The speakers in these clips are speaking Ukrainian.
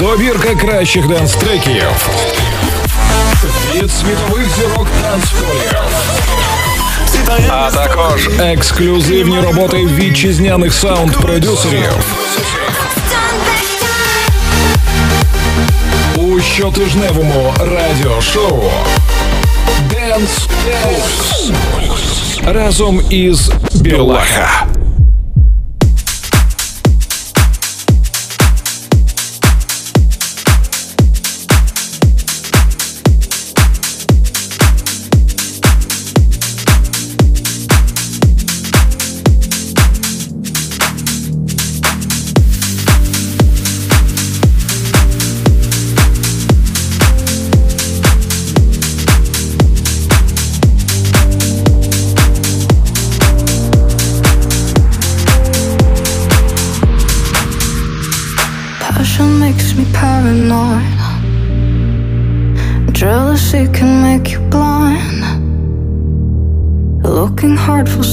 Добірка кращих денс-треків від світових зірок танцполів. А також ексклюзивні роботи вітчизняних саунд-продюсерів. У щотижневому радіошоу Dance Pulse разом із Білаха.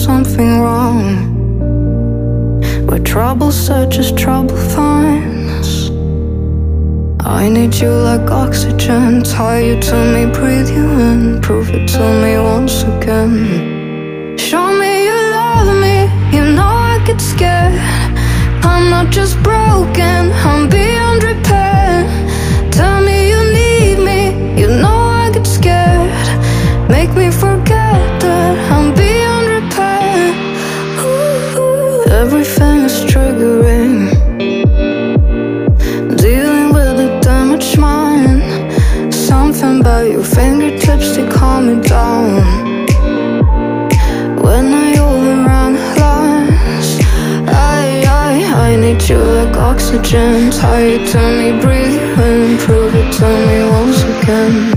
Something wrong. Where trouble searches, trouble finds. I need you like oxygen. Tie you to me, breathe you in. Prove it to me once again. Show me you love me. You know I get scared. I'm not just broken, I'm beyond repair. Tell me you need me, you know I get scared. Make me everything is triggering. Dealing with the damaged mind. Something about your fingertips, they calm me down. When I overanalyze, I, I, I need you like oxygen. Tie you to me, breathe in, prove it to me once again.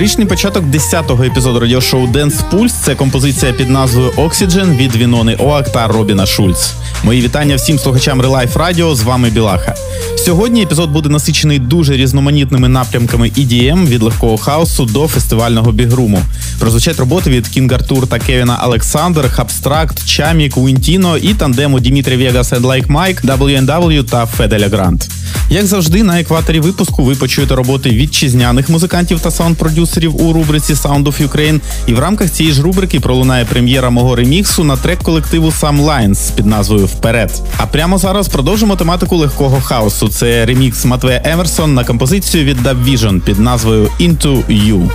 Ліричний початок 10-го епізоду радіошоу Dance Pulse – це композиція під назвою Oxygen від Вінони Оак та Робіна Шульц. Мої вітання всім слухачам Релайф Радіо. З вами Білаха. Сьогодні епізод буде насичений дуже різноманітними напрямками EDM від легкого хаусу до фестивального бігруму. Прозвучать роботи від Кінг Артур та Кевіна Олександр, Хабстракт, Чамі, Куінтіно і тандему Дімітрі Вегас and Like Mike, W&W та Федде Ле Гранд. Як завжди, на екваторі випуску ви почуєте роботи вітчизняних музикантів та саунд-продюсерів у рубриці Sound of Ukraine. І в рамках цієї ж рубрики пролунає прем'єра мого реміксу на трек колективу Sam Lines під назвою Вперед. А прямо зараз продовжимо тематику легкого хаосу. Це ремікс Матвея Емерсон на композицію від Dub Vision під назвою Into You.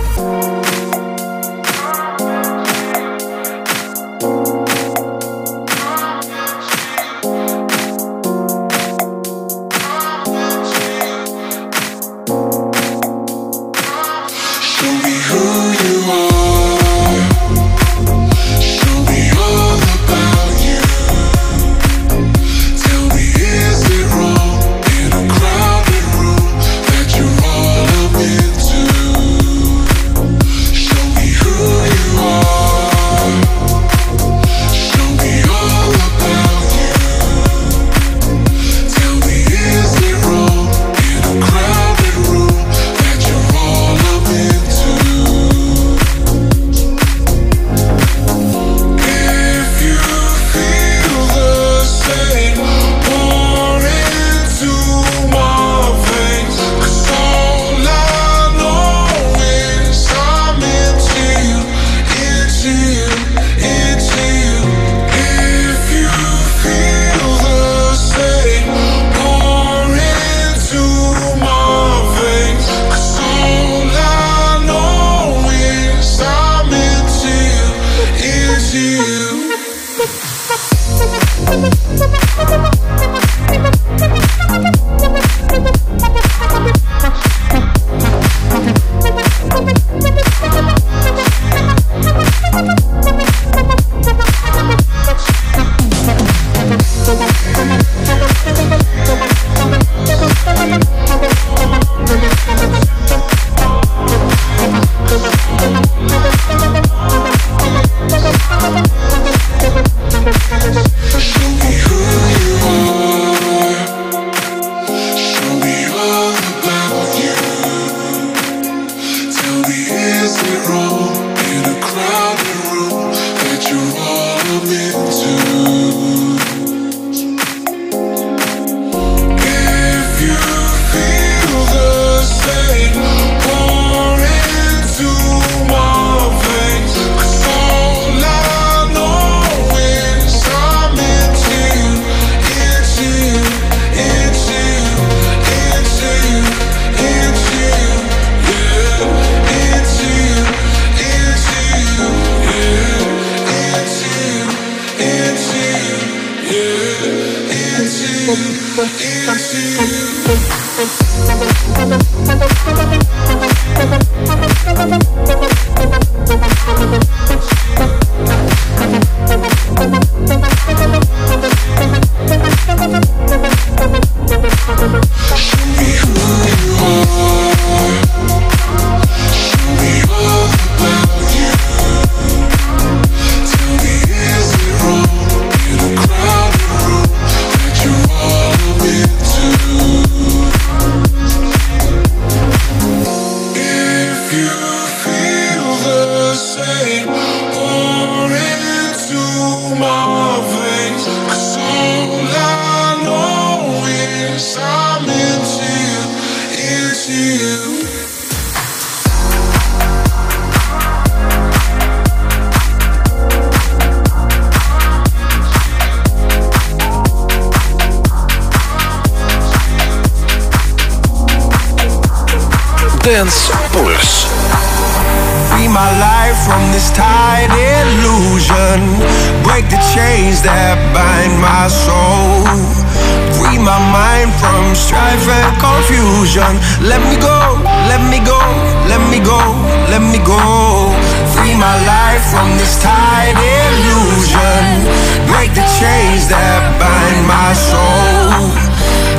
That bind my soul.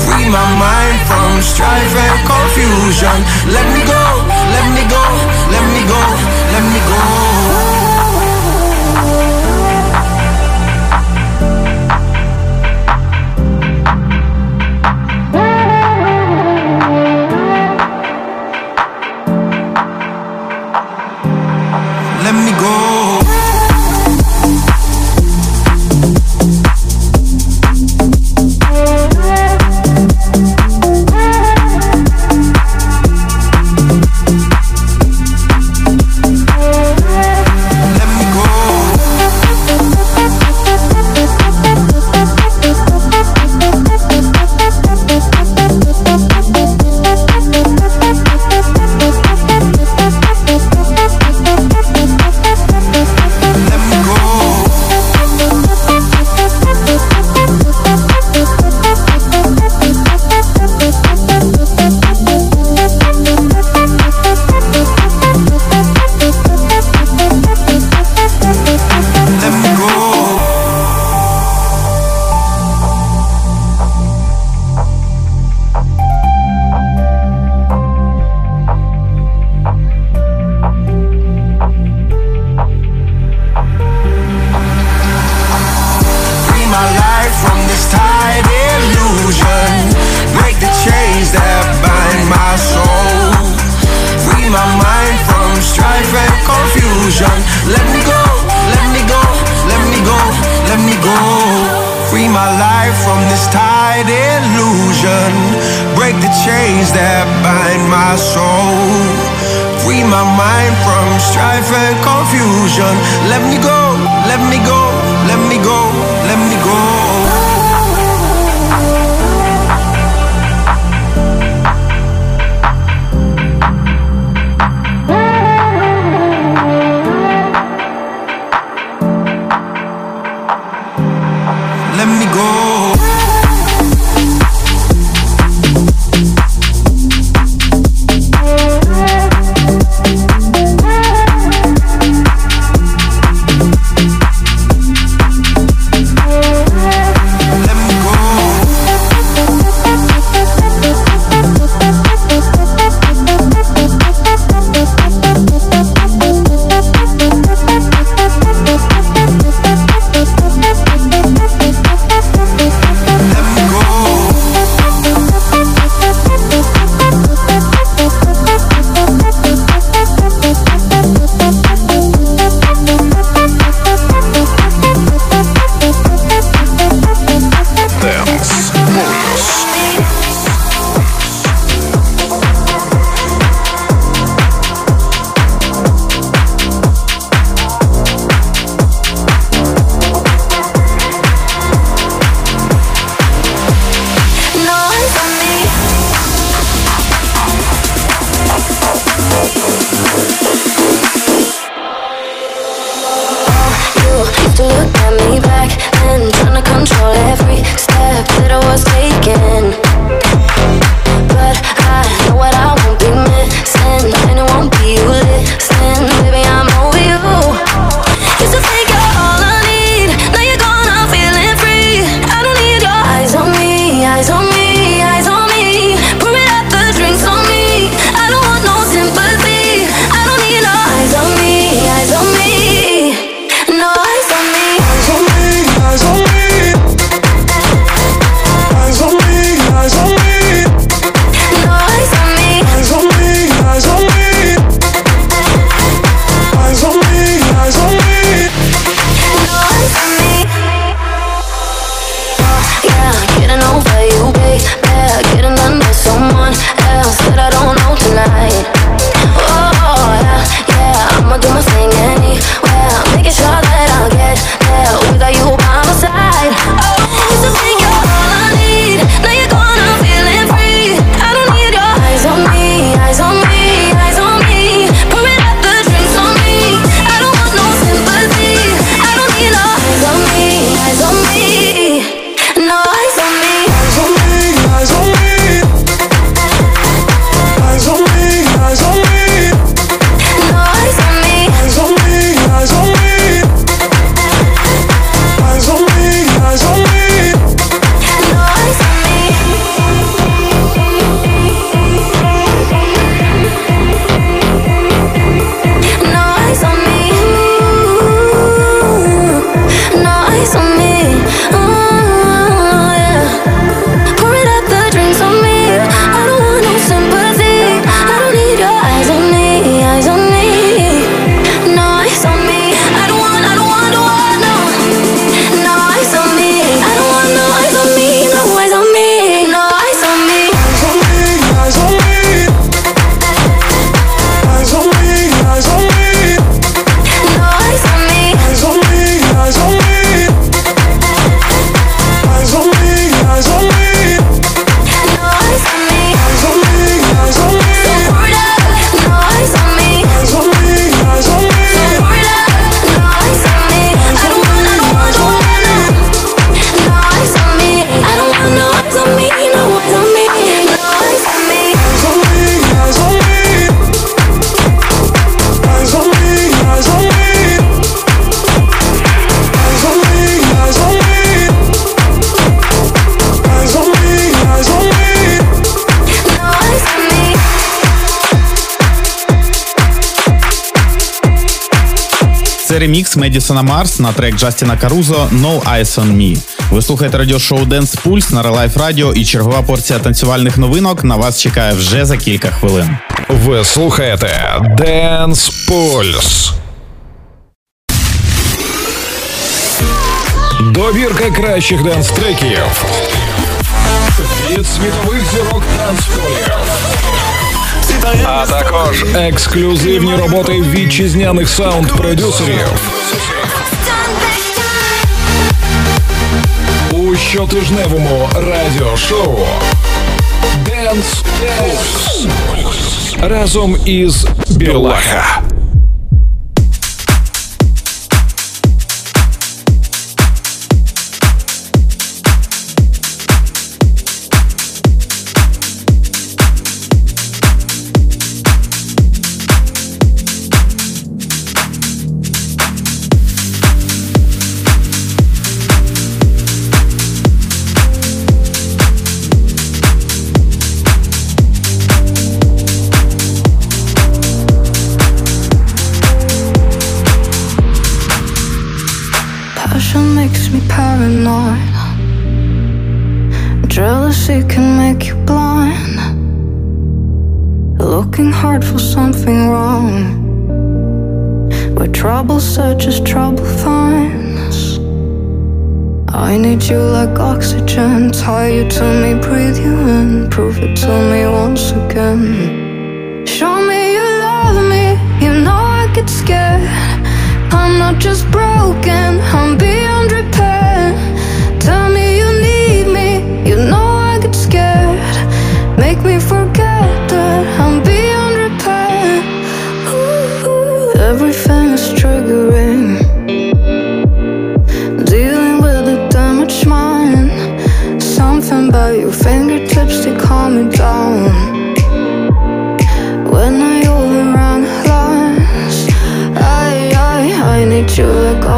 Free my mind from strife and confusion. Let me go, let me go, let me go, let me go. My life from this tight illusion. Break the chains that bind my soul. Free my mind from strife and confusion. Let me go, let me go, let me go, let me go. To look at me back then, trying to control every step that I was taking. Ремікс Медісона Марс на трек Джастіна Карузо «No Eyes on Me». Ви слухаєте радіошоу Dance Pulse на Релайф Радіо і чергова порція танцювальних новинок на вас чекає вже за кілька хвилин. Ви слухаєте Dance Pulse. Добірка кращих денс-треків від світових зірок танцполів. А також ексклюзивні роботи вітчизняних саунд-продюсерів. У щотижневому радіошоу Dance Pulse разом із Білаха.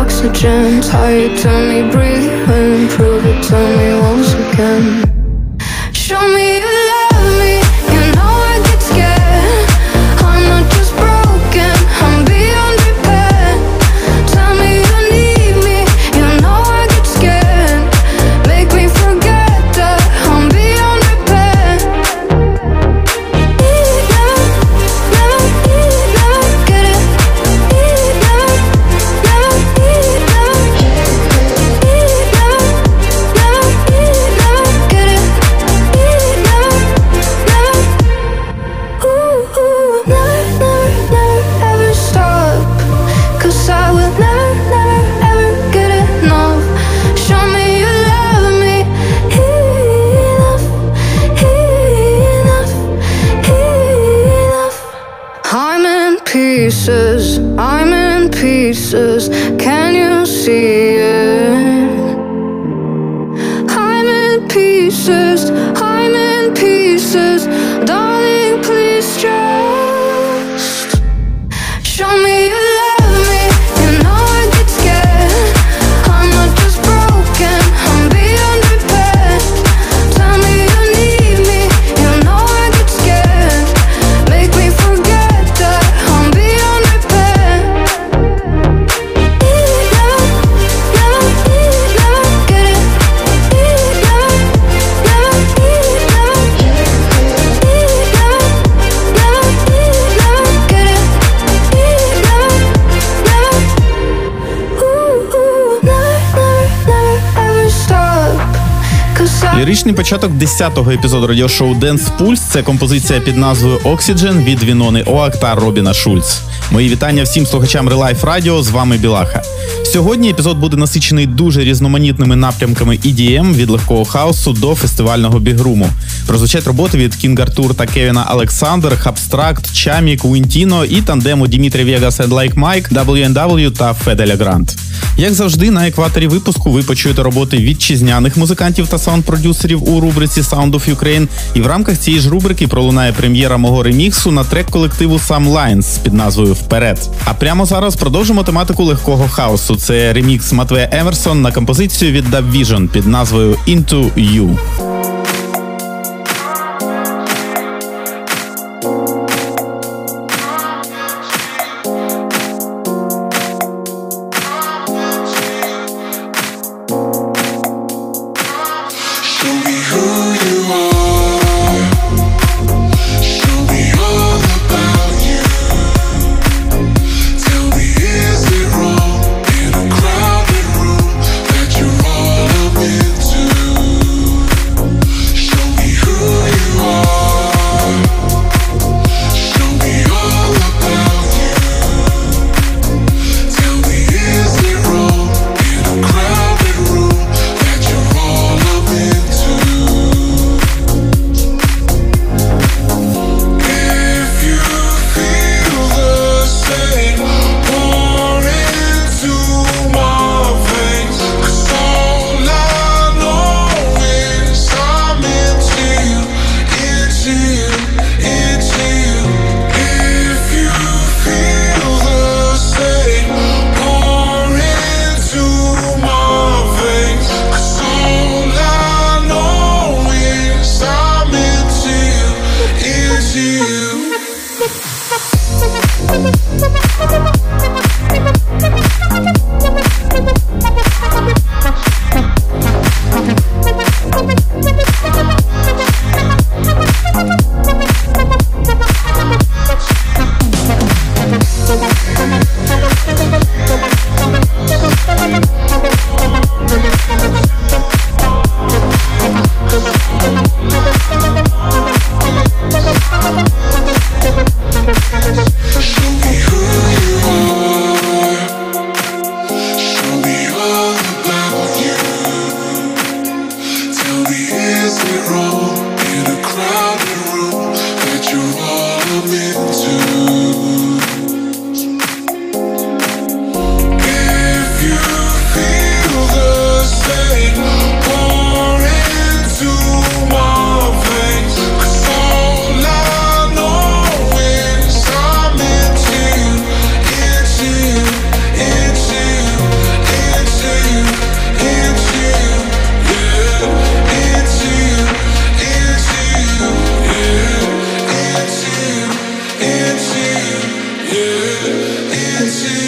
oxygen. Tired, tell me breathe and prove it, to me once again. Ліричний початок 10-го епізоду радіошоу Dance Pulse – це композиція під назвою Oxygen від Вінони Оак та Робіна Шульц. Мої вітання всім слухачам Релайф Радіо. З вами Білаха. Сьогодні епізод буде насичений дуже різноманітними напрямками EDM від легкого хаусу до фестивального бігруму. Прозвучать роботи від Кінг Артур та Кевіна Олександр, Хабстракт, Чамі, Куінтіно і тандему Дімітрі Вегас and Like Mike, W&W та Федде Ле Гранд. Як завжди, на екваторі випуску ви почуєте роботи вітчизняних музикантів та саунд-продюсерів у рубриці Sound of Ukraine. І в рамках цієї ж рубрики пролунає прем'єра мого реміксу на трек колективу Sam Lines під назвою Вперед. А прямо зараз продовжимо тематику легкого хаосу. Це ремікс Матвея Емерсон на композицію від Dub Vision під назвою Into You.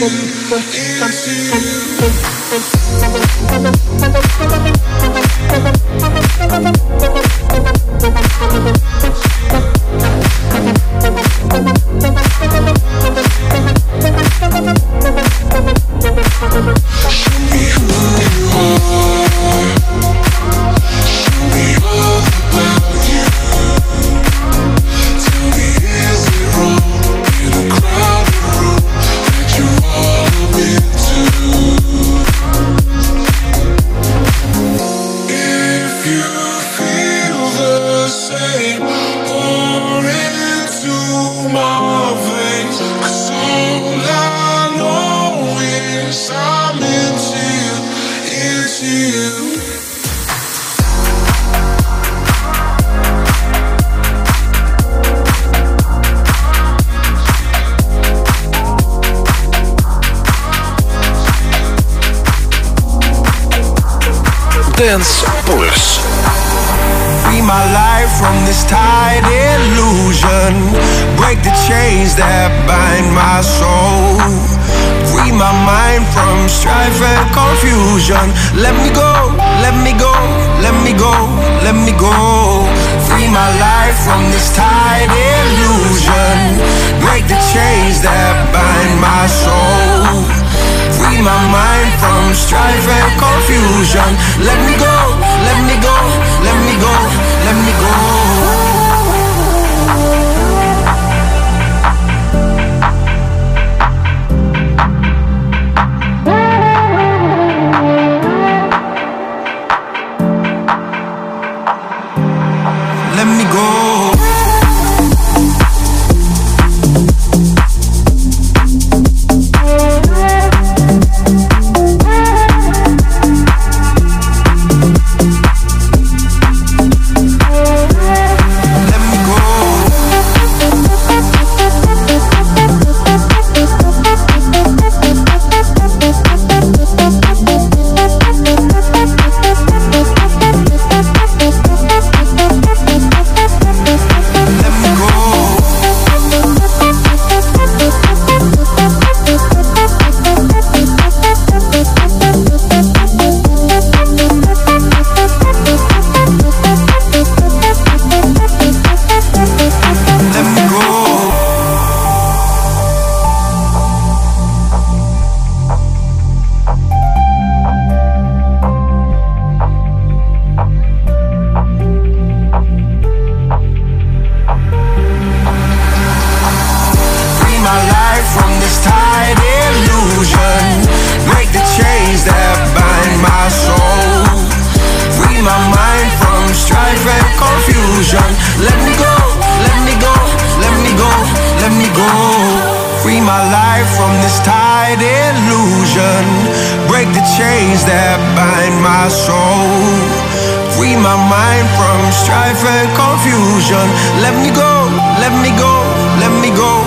Thank you. confusion. Let me go, let me go, let me go.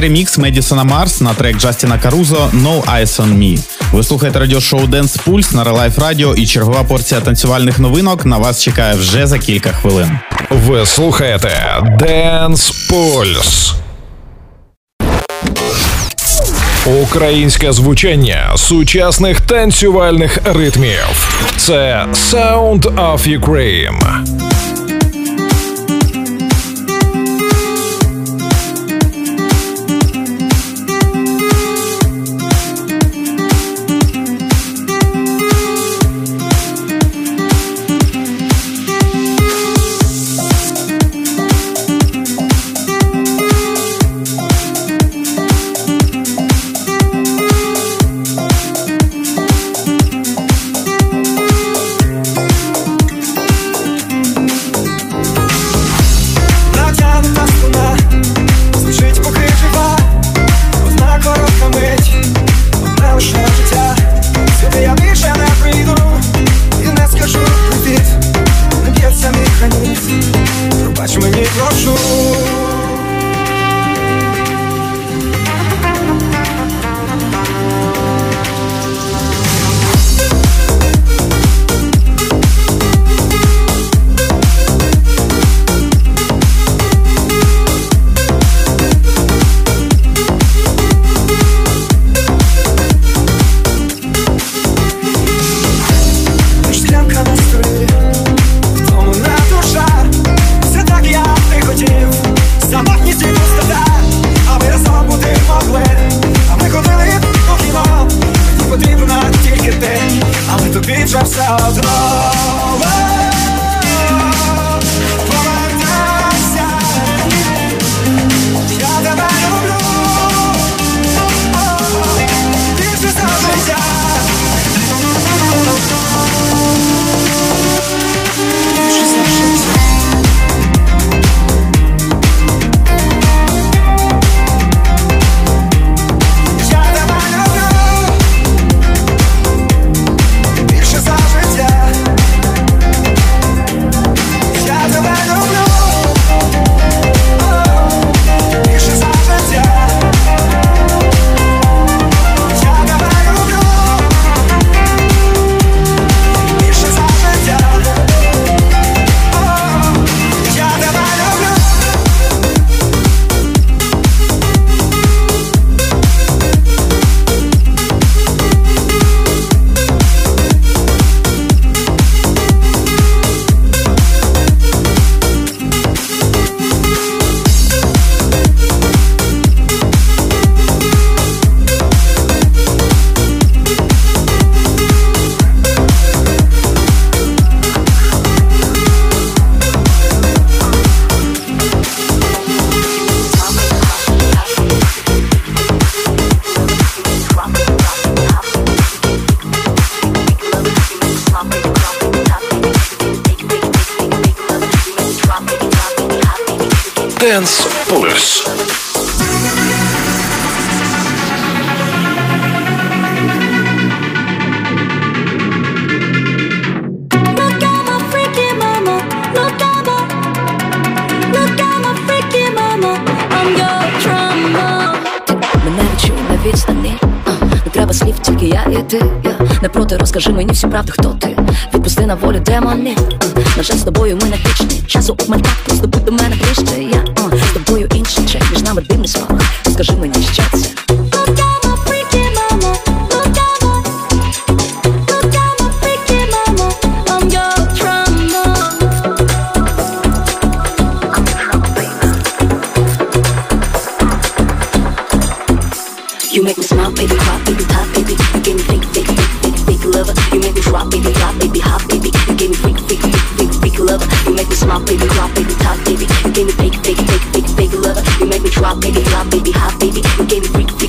Ремікс Медісона Марс на трек Джастіна Карузо «No Eyes on Me». Ви слухаєте радіошоу Dance Pulse на Релайф Радіо і чергова порція танцювальних новинок на вас чекає вже за кілька хвилин. Ви слухаєте Dance Pulse. Українське звучання сучасних танцювальних ритмів. Це Sound of Ukraine. You make me smile, baby, cry, baby, top, baby You gave me fake, fake, fake, fake, fake lover You make me drop, baby, drop, baby, hot, baby You gave me freak, freak, freak, freak, freak lover You make me smile, baby, cry, baby, top, baby You gave me fake, fake, fake, fake, fake lover You make me drop, baby, drop, baby, hot, baby You gave me freak,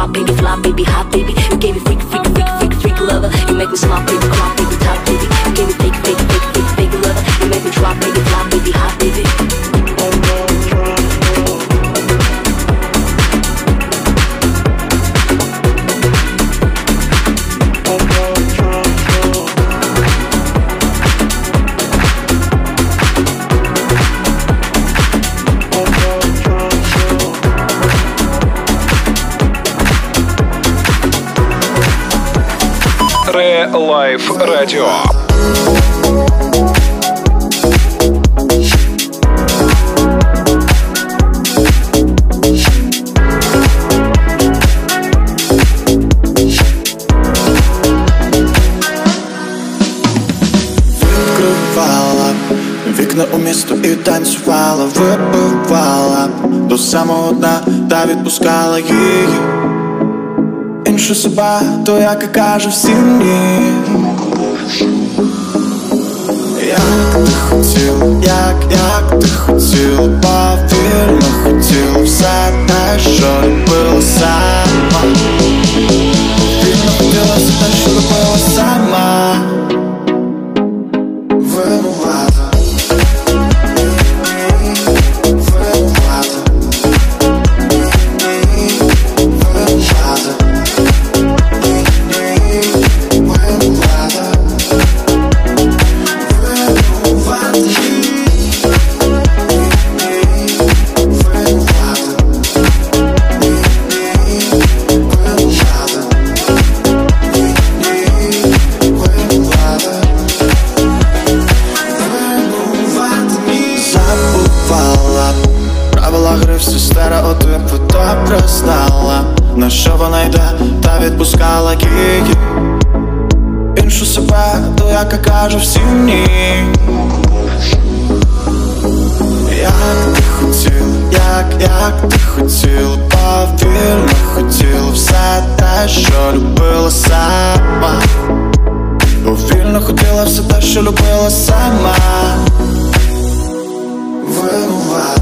drop, baby, fly, baby, hot, baby. You gave me freak, freak, freak, freak, freak lover. You make me smile, baby, cry, baby, top, baby. You gave me fake, fake, fake, fake, fake lover. You make me drop, baby, baby, Ре Лайф Радіо. Відкривала вікна у місто і танцювала, випивала до самого дна та відпускала її. Іншу себе, то як і каже всім ні. Як ти хотів, як, як ти хотів, повірно хотів все те, що любила сама. Повірно хотіла все те, що любила сама. Що любила сама. Повільно хотіла все те, що любила сама. Винувата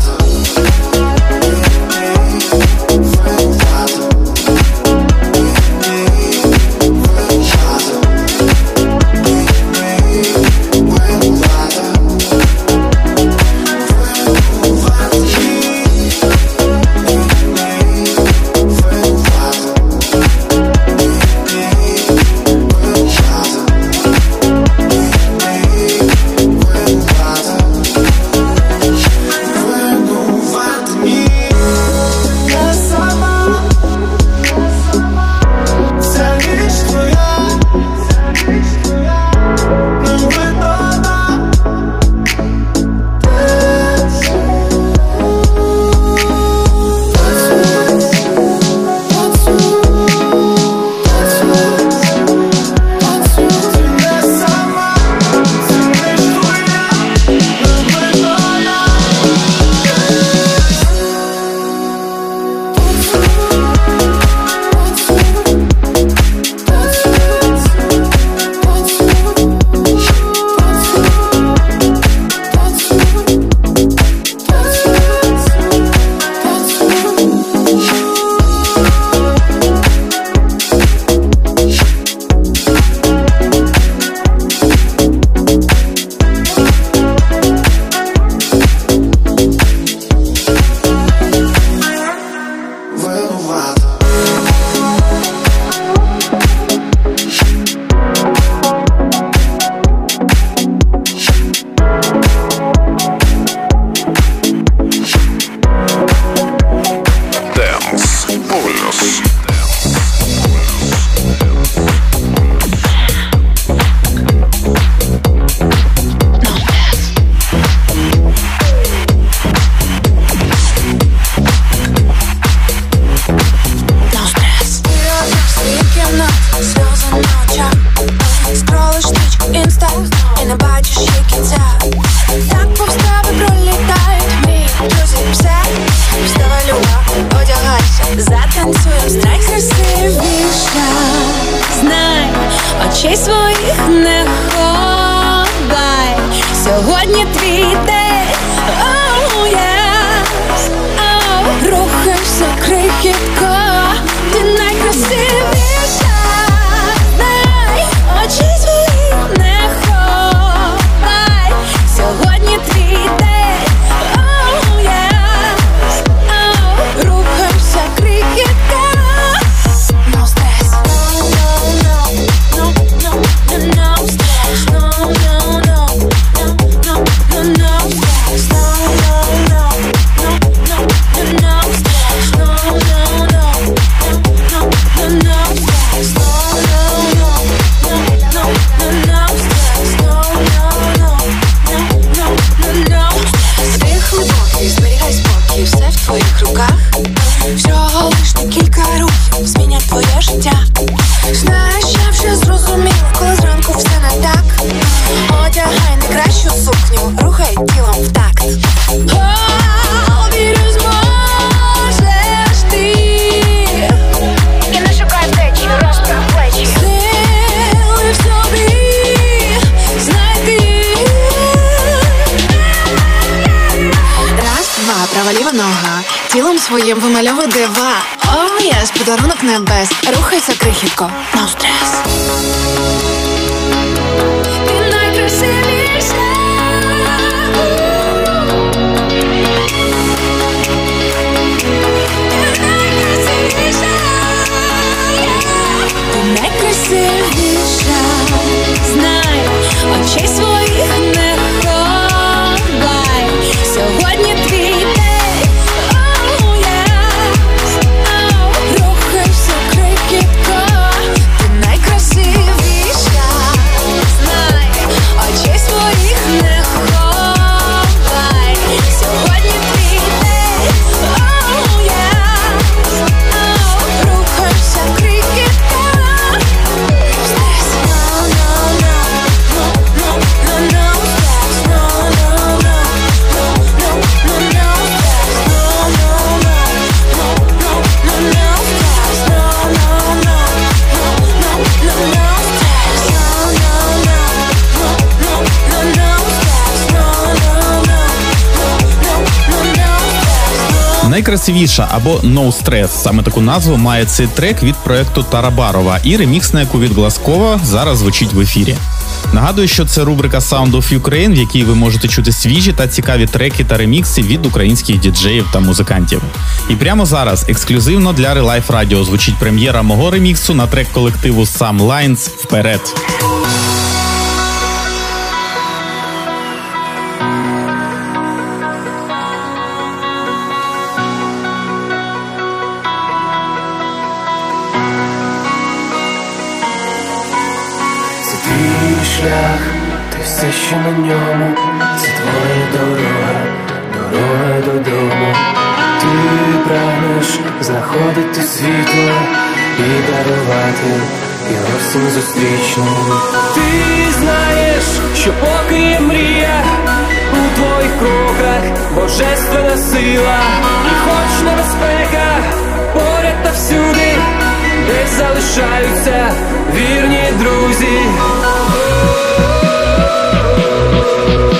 спокій, все в твоїх руках. Всього лиш кілька рух змінять твоє життя. Тілом своїм вимальовуй дива. О, єс, подарунок небес. Рухайся крихітко. No стрес. Ти найкрасивіша. Очей Найкрасивіша або No Stress, саме таку назву має цей трек від проекту Тарабарова і ремікс на яку від Глазкова зараз звучить в ефірі. Нагадую, що це рубрика Sound of Ukraine, в якій ви можете чути свіжі та цікаві треки та ремікси від українських діджеїв та музикантів. І прямо зараз ексклюзивно для Relife Radio звучить прем'єра мого реміксу на трек колективу Some Lines вперед. Все ще на ньому, це твоя дорога, дорога додому. Ти прагнеш знаходити світло і дарувати його всім зустрічним. Ти знаєш, що поки є мрія у твоїх кроках божественна сила, і хоч небезпека поряд та всюди, десь залишаються вірні друзі. За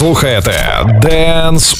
слухаєте Dance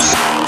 House.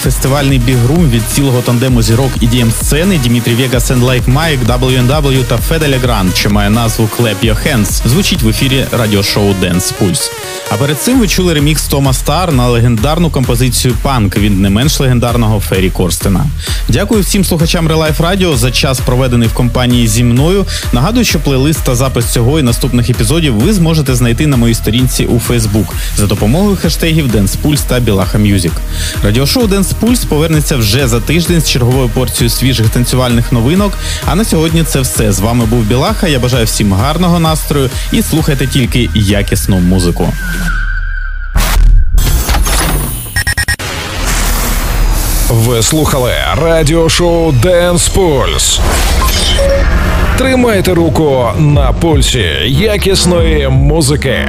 Фестивальний бігрум від цілого тандему зірок EDM сцени Дімітрі and Like Mike, W&W та Федде Ле Гранд, що має назву Clap Your Hands, звучить в ефірі радіошоу Dance Pulse. А перед цим ви чули ремікс Тома Стар на легендарну композицію Punk від не менш легендарного Фері Корстена. Дякую всім слухачам Релайф Радіо за час, проведений в компанії зі мною. Нагадую, що плейлист та запис цього і наступних епізодів ви зможете знайти на моїй сторінці у Facebook за допомогою хештегів Pulse та Білаха Music. Радіошоу Pulse повернеться вже за тиждень з черговою порцією свіжих танцювальних новинок. А на сьогодні це все. З вами був Білаха. Я бажаю всім гарного настрою і слухайте тільки якісну музику. Ви слухали радіошоу Dance Pulse. Тримайте руку на пульсі якісної музики.